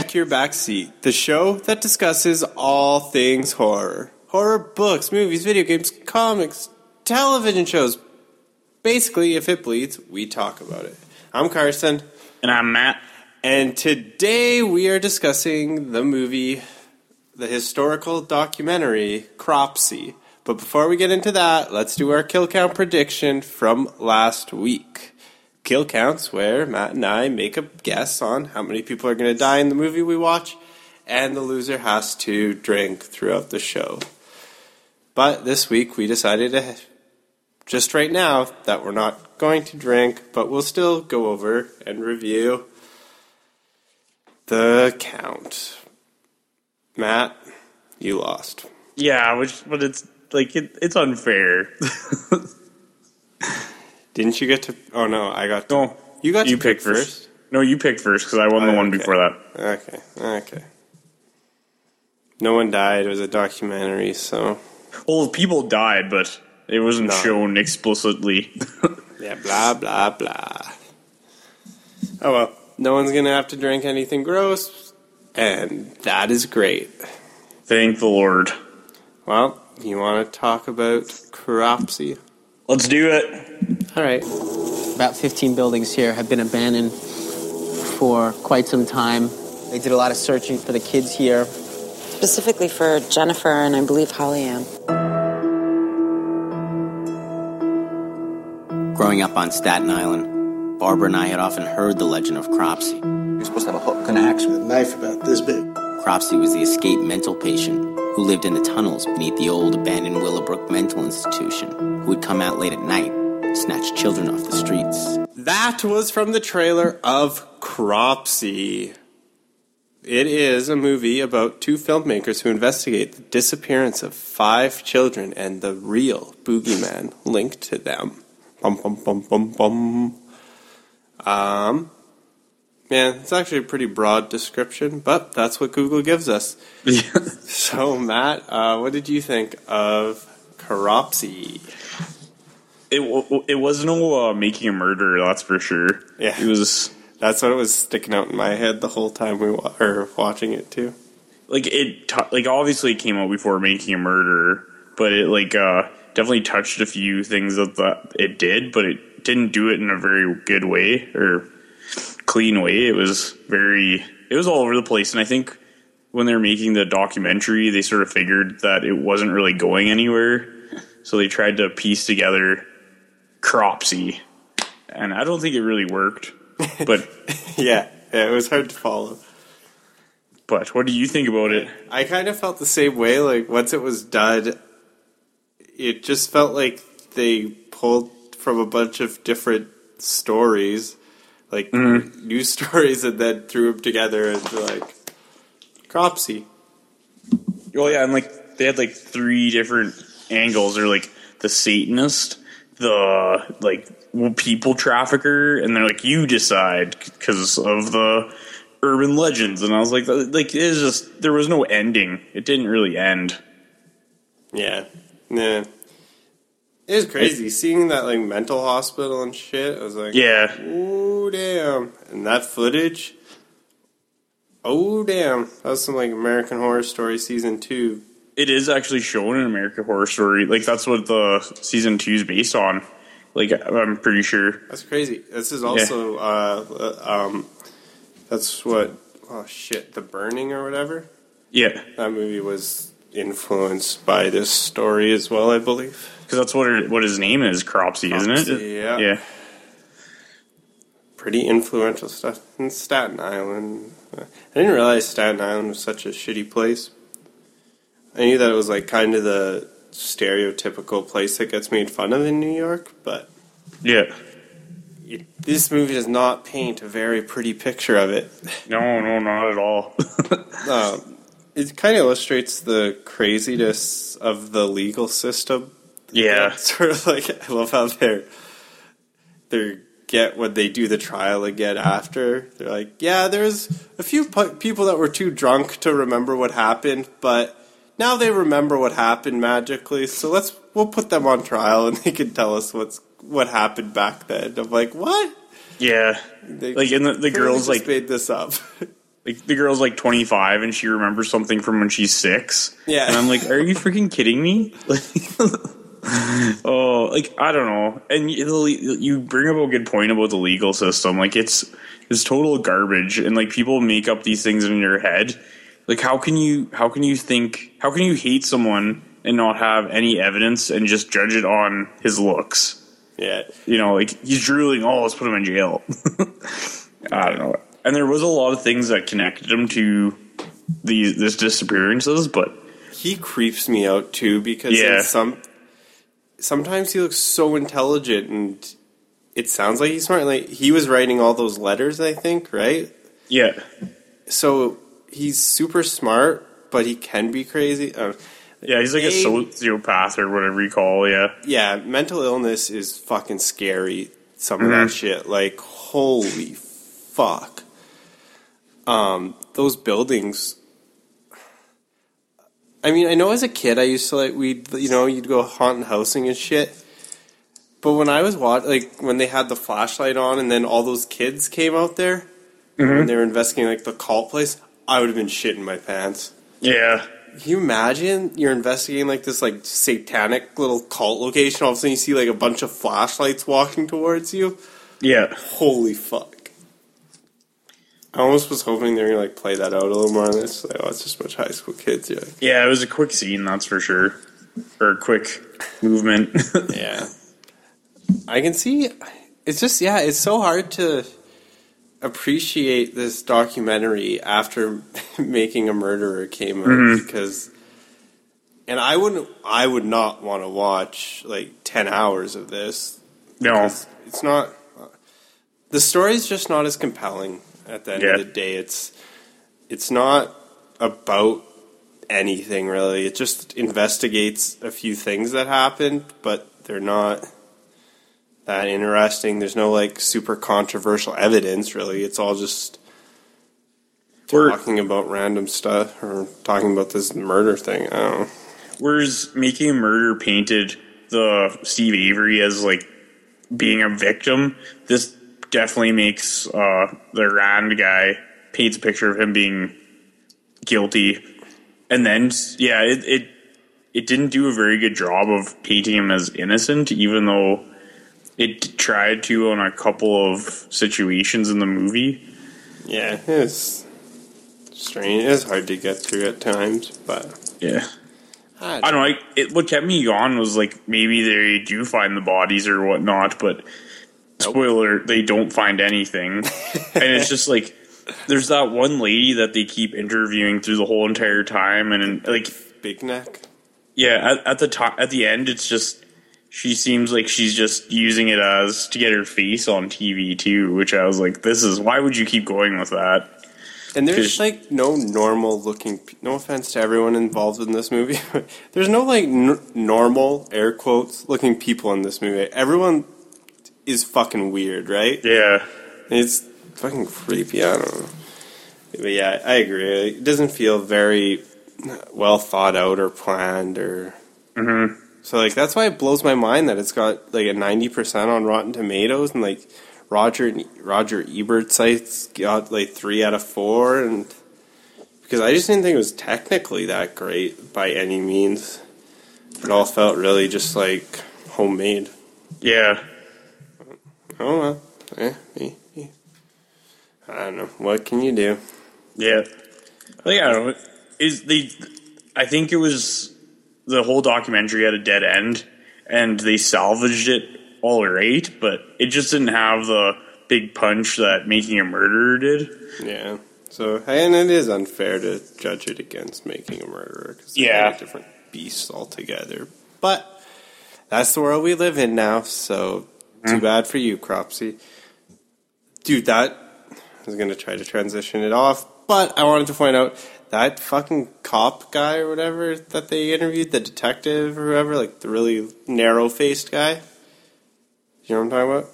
Check Your Backseat, the show that discusses all things horror. Horror books, movies, video games, comics, television shows. Basically, if it bleeds, we talk about it. I'm Karson, And I'm Matt. and today we are discussing the movie, the historical documentary, Cropsy. But before we get into that, let's do our kill count prediction from last week. Kill counts where Matt and I make a guess on how many people are going to die in the movie we watch, and the loser has to drink throughout the show. But this week we decided to, just right now, that we're not going to drink, but we'll still go over and review the count. Matt, you lost. Yeah, which but it's like it, it's unfair. Didn't you get to? Oh no, I got. To, no, you got you to pick picked first. No, you picked first because I won the Oh, one okay. before that. Okay, okay. No one died. It was a documentary, so Well, people died, but it wasn't No. shown explicitly. yeah, blah blah blah. Oh well, no one's gonna have to drink anything gross, and that is great. Thank the Lord. Well, you want to talk about Cropsy? Let's do it. All right. About 15 buildings here have been abandoned for quite some time. They did a lot of searching for the kids here. specifically for Jennifer and I believe Holly Ann. Growing up on Staten Island, Barbara and I had often heard the legend of Cropsy. You're supposed to have a hook and axe with a knife about this big. Cropsy was the escaped mental patient who lived in the tunnels beneath the old abandoned Willowbrook Mental Institution, who would come out late at night, snatch children off the streets. That was from the trailer of Cropsy. It is a movie about two filmmakers who investigate the disappearance of five children and the real boogeyman linked to them. Bum bum bum bum bum. Um, man, it's actually a pretty broad description, but that's what Google gives us. So, Matt, uh, what did you think of Cropsy? It it was no uh, making a murder, that's for sure. Yeah. it was That's what was sticking out in my head the whole time we wa- were watching it too. like it t- like obviously it came out before making a murder but it like uh definitely touched a few things that the, it did but it didn't do it in a very good way or clean way it was very it was all over the place and i think when they were making the documentary they sort of figured that it wasn't really going anywhere so they tried to piece together cropsy and i don't think it really worked but Yeah, yeah, it was hard to follow. but what do you think about it I kind of felt the same way. Like once it was done, it just felt like they pulled from a bunch of different stories, like mm-hmm. news stories, and then threw them together and like Cropsy. Oh yeah, and like they had like three different angles. They're like the Satanist, the like people trafficker, and they're like you decide because of the urban legends. And I was like, like it's just there was no ending. It didn't really end. Yeah, yeah. It was crazy seeing that like mental hospital and shit. I was like, Yeah, Oh damn! And that footage. Oh damn! That was some like American Horror Story season two. It is actually shown in American Horror Story. Like that's what the season two is based on. Like I'm pretty sure. That's crazy. This is also uh, uh, um, that's what oh shit, The Burning or whatever. Yeah, That movie was influenced by this story as well, I believe. because that's what it, what his name is, Cropsy, isn't it? Yeah. Yeah. Pretty influential stuff in Staten Island. I didn't realize Staten Island was such a shitty place. I knew that it was like kind of the stereotypical place that gets made fun of in New York, but Yeah. it, this movie does not paint a very pretty picture of it. No, no, not at all. Um, it kind of illustrates the craziness of the legal system. yeah. Sort of like I love how they're they get when they do the trial again after. They're like, yeah, there's a few pu- people that were too drunk to remember what happened, but now they remember what happened magically. So let's we'll put them on trial and they can tell us what's what happened back then. I'm like, what? Yeah. They Like, and the, the girls, like, made this up. Like the girl's like 25 and she remembers something from when she's six. Yeah. and I'm like, are you freaking kidding me? oh, like I don't know. And you, you bring up a good point about the legal system. Like it's it's total garbage, and like people make up these things in your head. Like how can you how can you think how can you hate someone and not have any evidence and just judge it on his looks? Yeah. you know, like he's drooling. Oh, let's put him in jail. I don't know. And there was a lot of things that connected him to these this disappearances, but He creeps me out too because Yeah. some sometimes he looks so intelligent and it sounds like he's smart. Like he was writing all those letters, I think, right? yeah, So he's super smart, but he can be crazy. Uh, yeah, he's like a A- sociopath or whatever you call. Yeah, yeah, mental illness is fucking scary. Some of that shit, like holy fuck. Um, those buildings. I mean, I know as a kid, I used to like we, you know, you'd go haunted housing and shit. But when I was watching, like when they had the flashlight on, and then all those kids came out there, and they were investigating like the cult place, I would have been shitting my pants. yeah, Can you imagine you're investigating like this like satanic little cult location? All of a sudden you see like a bunch of flashlights walking towards you. yeah. Holy fuck! I almost was hoping they were gonna like play that out a little more on this. Like, oh, it's just a bunch of high school kids. Like, Yeah, it was a quick scene, that's for sure, or a quick movement. yeah. I can see. It's just yeah. It's so hard to appreciate this documentary after making a murderer came out mm-hmm. because. And I wouldn't. I would not want to watch like ten hours of this. no, it's not. The story's just not as compelling at the end Yeah. of the day. It's it's not about anything really. It just investigates a few things that happened, but they're not that interesting. There's no like super controversial evidence really. It's all just We're- talking about random stuff or talking about this murder thing. I don't know. whereas making a murder painted the Steve Avery as like being a victim, this definitely makes uh, the Rand guy paints a picture of him being guilty, and then yeah, it, it it didn't do a very good job of painting him as innocent, even though it tried to on a couple of situations in the movie. Yeah, it's strange. It's hard to get through at times, but Yeah. I I don't know. Like, it, what kept me on was like maybe they do find the bodies or whatnot, but spoiler, they don't find anything, and it's just like there's that one lady that they keep interviewing through the whole entire time, and like Big neck. yeah, at, at the top, at the end, it's just she seems like she's just using it as to get her face on TV too, which I was like, this is why would you keep going with that? And there's like no normal looking. No offense to everyone involved in this movie, there's no like n- normal air quotes looking people in this movie. Everyone is fucking weird, right? Yeah, It's fucking creepy. I don't know. But yeah, I agree. It doesn't feel very uh, well thought out or planned or. Mm-hmm. So like that's why it blows my mind that it's got like a ninety percent on Rotten Tomatoes and like Roger Roger Ebert sites got like three out of four and because I just didn't think it was technically that great by any means. It all felt really just like homemade. yeah. Oh well, eh, eh. I don't know. What can you do? Yeah, like I don't know. Is the I think it was the whole documentary had a dead end, and they salvaged it all right, but it just didn't have the big punch that making a murderer did. Yeah. So and it is unfair to judge it against making a murderer because Yeah. different beasts altogether. But that's the world we live in now. So too mm. bad for you, Cropsy. Dude, that I was gonna try to transition it off, but I wanted to point out that fucking cop guy or whatever that they interviewed, the detective or whoever, like the really narrow faced guy. You know what I'm talking about?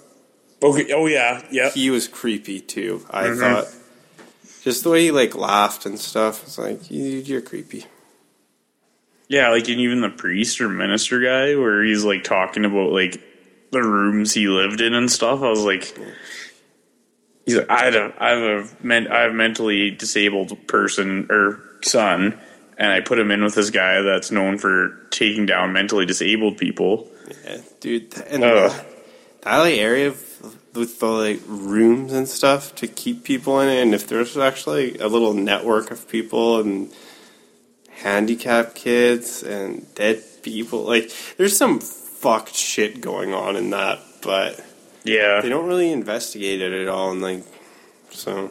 Okay. Oh yeah. Yeah. he was creepy too. I mm-hmm. thought just the way he like laughed and stuff. It's like you, you're creepy. Yeah, like and even the priest or minister guy, where he's like talking about like the rooms he lived in and stuff. I was like, He's like, I don't, I have a men, I have a mentally disabled person or son, and I put him in with this guy that's known for taking down mentally disabled people. Yeah, dude, and Ugh. that like area of, with the like rooms and stuff to keep people in it, and if there's actually a little network of people and handicapped kids and dead people, like there's some fucked shit going on in that, but Yeah, they don't really investigate it at all, and like so.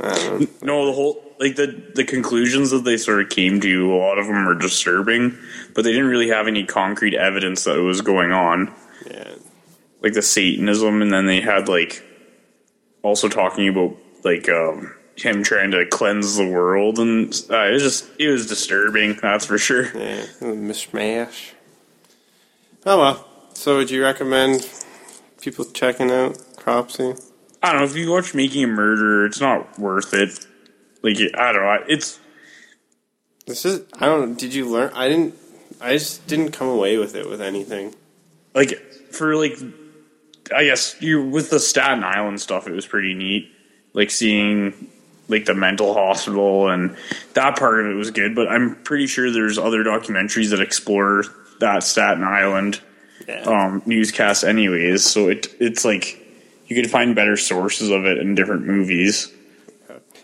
I no, the whole like the the conclusions that they sort of came to, a lot of them are disturbing, but they didn't really have any concrete evidence that it was going on. Yeah, like the Satanism, and then they had like also talking about like um, him trying to cleanse the world, and uh, it was just it was disturbing. That's for sure. yeah, mishmash. Oh well. So, would you recommend people checking out Cropsy? I don't know if you watch Making a Murderer, it's not worth it. Like I don't know, it's This is I don't. Did you learn? I didn't. I just didn't come away with it with anything. like for like I guess you with the Staten Island stuff, it was pretty neat. Like seeing like the mental hospital and that part of it was good. But I'm pretty sure there's other documentaries that explore that Staten Island Yeah. um, newscast, anyways. So it it's like you could find better sources of it in different movies.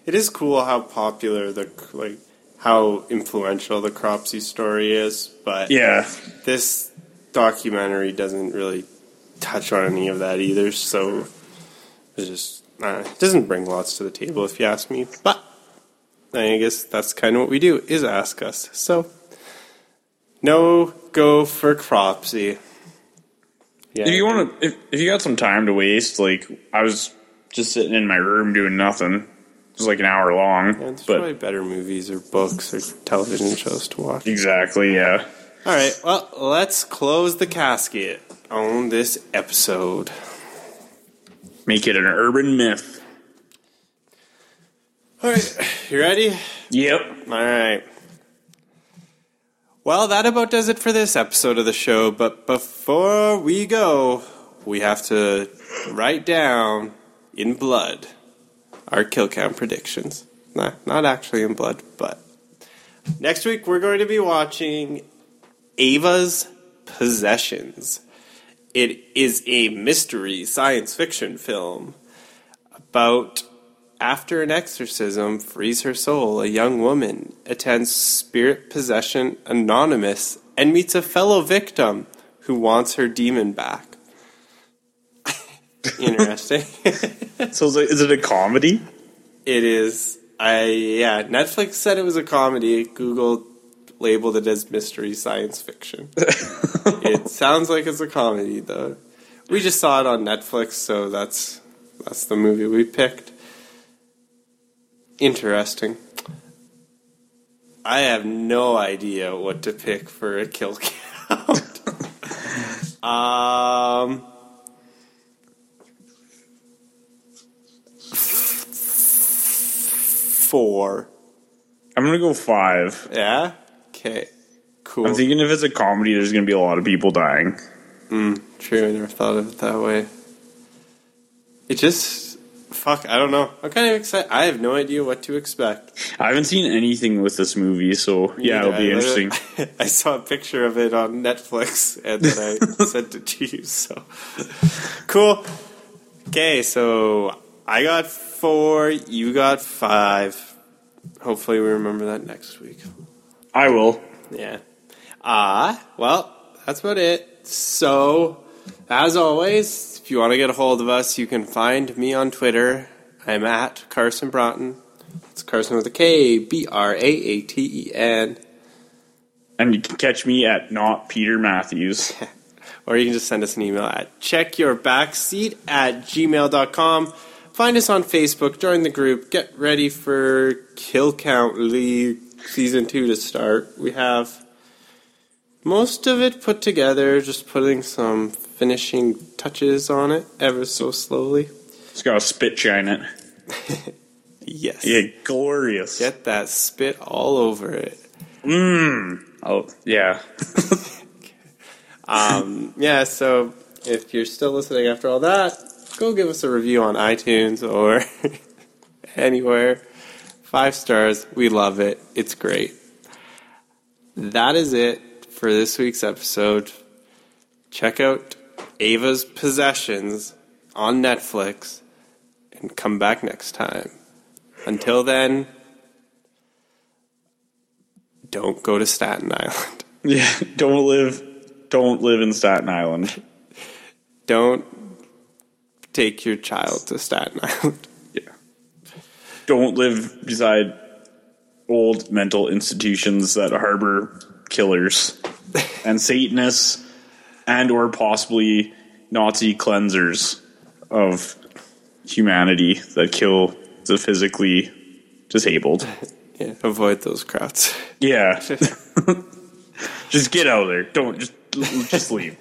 It is cool how popular the like how influential the Cropsy story is, but Yeah, this documentary doesn't really touch on any of that either. So it just uh, it doesn't bring lots to the table, if you ask me. But I guess that's kind of what we do is ask us. So no go for Cropsy. Yeah, if you want to, if, if you got some time to waste, like I was just sitting in my room doing nothing. It was like an hour long, Yeah, there's but probably better movies or books or television shows to watch. exactly, yeah. All right, well, let's close the casket on this episode. Make it an urban myth. All right, you ready? Yep. All right. Well, that about does it for this episode of the show. But before we go, we have to write down in blood our kill count predictions. Nah, not actually in blood, but next week we're going to be watching Ava's Possessions. It is a mystery science fiction film about after an exorcism frees her soul, a young woman attends Spirit Possession Anonymous and meets a fellow victim who wants her demon back. Interesting. So is it, is it a comedy? it is. I yeah. Netflix said it was a comedy. Google labeled it as mystery science fiction. it sounds like it's a comedy though. We just saw it on Netflix, so that's that's the movie we picked. Interesting. I have no idea what to pick for a kill count. um, four. I'm gonna go five. Yeah. Okay. Cool. I'm thinking if it's a comedy, there's gonna be a lot of people dying. True. I never thought of it that way. It just fuck. I don't know. I'm kind of excited. I have no idea what to expect. I haven't seen anything with this movie, so yeah, it'll be interesting. I saw a picture of it on Netflix and then I sent it to you. So cool. Okay, so I got four. You got five. Hopefully, we remember that next week. I will. Yeah. Ah, well, that's about it. So, as always, if you want to get a hold of us, you can find me on Twitter. I'm at Karson Braaten. It's Carson with a K, B R A A T E N. And you can catch me at not Peter Matthews. Or you can just send us an email at checkyourbackseat at gmail.com. Find us on Facebook, join the group, get ready for Kill Count League Season 2 to start. We have most of it put together, just putting some finishing touches on it ever so slowly. It's got a spit shine it. Yes. Yeah, glorious. Get that spit all over it. Mmm. Oh, yeah. Um, yeah, so if you're still listening after all that, go give us a review on iTunes or anywhere. Five stars. We love it. It's great. That is it for this week's episode. Check out Ava's Possessions on Netflix and come back next time. Until then, don't go to Staten Island. Yeah, don't live, don't live in Staten Island. Don't take your child to Staten Island. Yeah, don't live beside old mental institutions that harbor killers and Satanists and or possibly Nazi cleansers of humanity that kill the physically disabled. Yeah, avoid those crowds. Yeah. just get out of there. Don't just just leave.